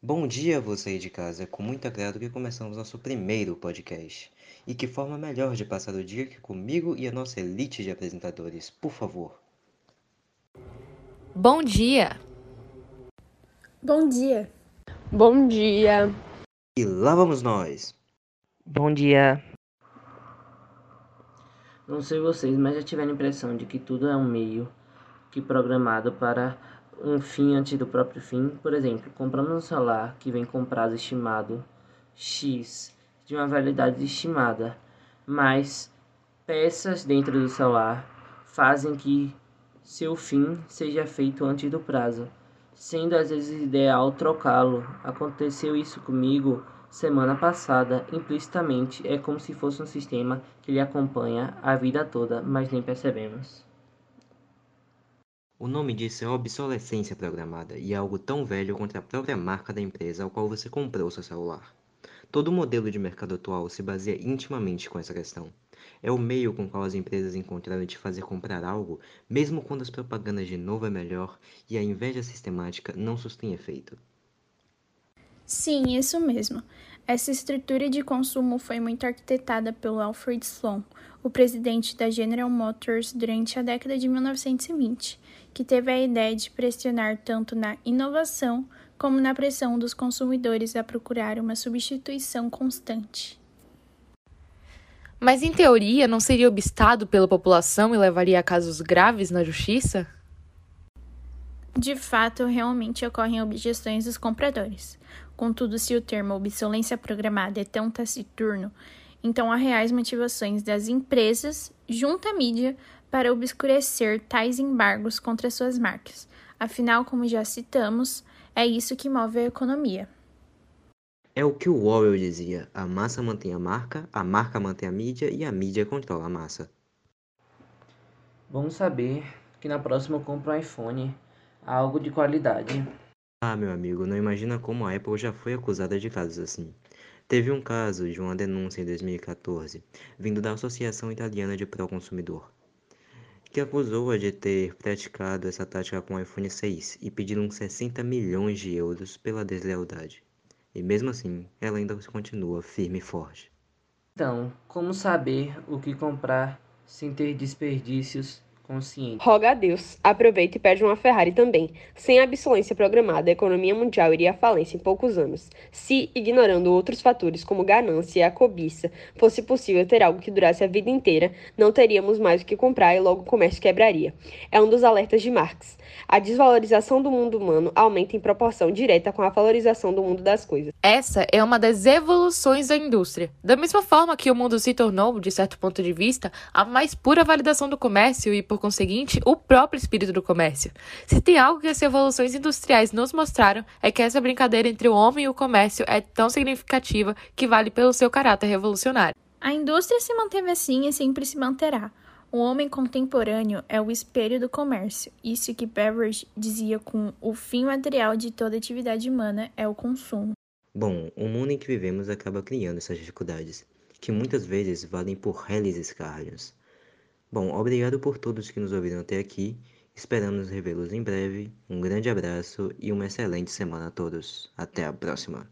Bom dia, você aí de casa. É com muito agrado que começamos nosso primeiro podcast. E que forma melhor de passar o dia que comigo e a nossa elite de apresentadores, por favor. Bom dia! Bom dia! Bom dia! E lá vamos nós! Bom dia! Não sei vocês, mas já tiveram a impressão de que tudo é um meio que programado para um fim antes do próprio fim. Por exemplo, compramos um celular que vem com prazo estimado X de uma validade estimada, mas peças dentro do celular fazem que seu fim seja feito antes do prazo, sendo às vezes ideal trocá-lo. Aconteceu isso comigo semana passada, implicitamente é como se fosse um sistema que lhe acompanha a vida toda, mas nem percebemos. O nome disso é obsolescência programada e é algo tão velho quanto a própria marca da empresa ao qual você comprou seu celular. Todo o modelo de mercado atual se baseia intimamente com essa questão. É o meio com qual as empresas encontraram de fazer comprar algo, mesmo quando as propagandas de novo é melhor e a inveja sistemática não sustém efeito. Sim, isso mesmo. Essa estrutura de consumo foi muito arquitetada pelo Alfred Sloan, o presidente da General Motors durante a década de 1920, que teve a ideia de pressionar tanto na inovação como na pressão dos consumidores a procurar uma substituição constante. Mas, em teoria, não seria obstado pela população e levaria a casos graves na justiça? De fato, realmente ocorrem objeções dos compradores. Contudo, se o termo obsolência programada é tão taciturno, então há reais motivações das empresas, junto à mídia, para obscurecer tais embargos contra suas marcas. Afinal, como já citamos, é isso que move a economia. É o que o Orwell dizia: a massa mantém a marca, a marca mantém a mídia e a mídia controla a massa. Vamos saber que na próxima eu compro um iPhone, algo de qualidade. Ah, meu amigo, não imagina como a Apple já foi acusada de casos assim. Teve um caso de uma denúncia em 2014, vindo da Associação Italiana de Proconsumidor, que acusou-a de ter praticado essa tática com o iPhone 6 e pediram 60 milhões de euros pela deslealdade. E mesmo assim, ela ainda continua firme e forte. Então, como saber o que comprar sem ter desperdícios consciente. Roga a Deus, aproveita e pede uma Ferrari também. Sem a obsolência programada, a economia mundial iria à falência em poucos anos. Se, ignorando outros fatores como ganância e a cobiça, fosse possível ter algo que durasse a vida inteira, não teríamos mais o que comprar e logo o comércio quebraria. É um dos alertas de Marx. A desvalorização do mundo humano aumenta em proporção direta com a valorização do mundo das coisas. Essa é uma das evoluções da indústria. Da mesma forma que o mundo se tornou, de certo ponto de vista, a mais pura validação do comércio e, por por conseguinte, o próprio espírito do comércio. Se tem algo que as revoluções industriais nos mostraram, é que essa brincadeira entre o homem e o comércio é tão significativa que vale pelo seu caráter revolucionário. A indústria se manteve assim e sempre se manterá. O homem contemporâneo é o espelho do comércio. Isso que Beveridge dizia com o fim material de toda atividade humana é o consumo. Bom, o mundo em que vivemos acaba criando essas dificuldades, que muitas vezes valem por réis escárnios. Bom, obrigado por todos que nos ouviram até aqui. Esperamos revê-los em breve. Um grande abraço e uma excelente semana a todos. Até a próxima.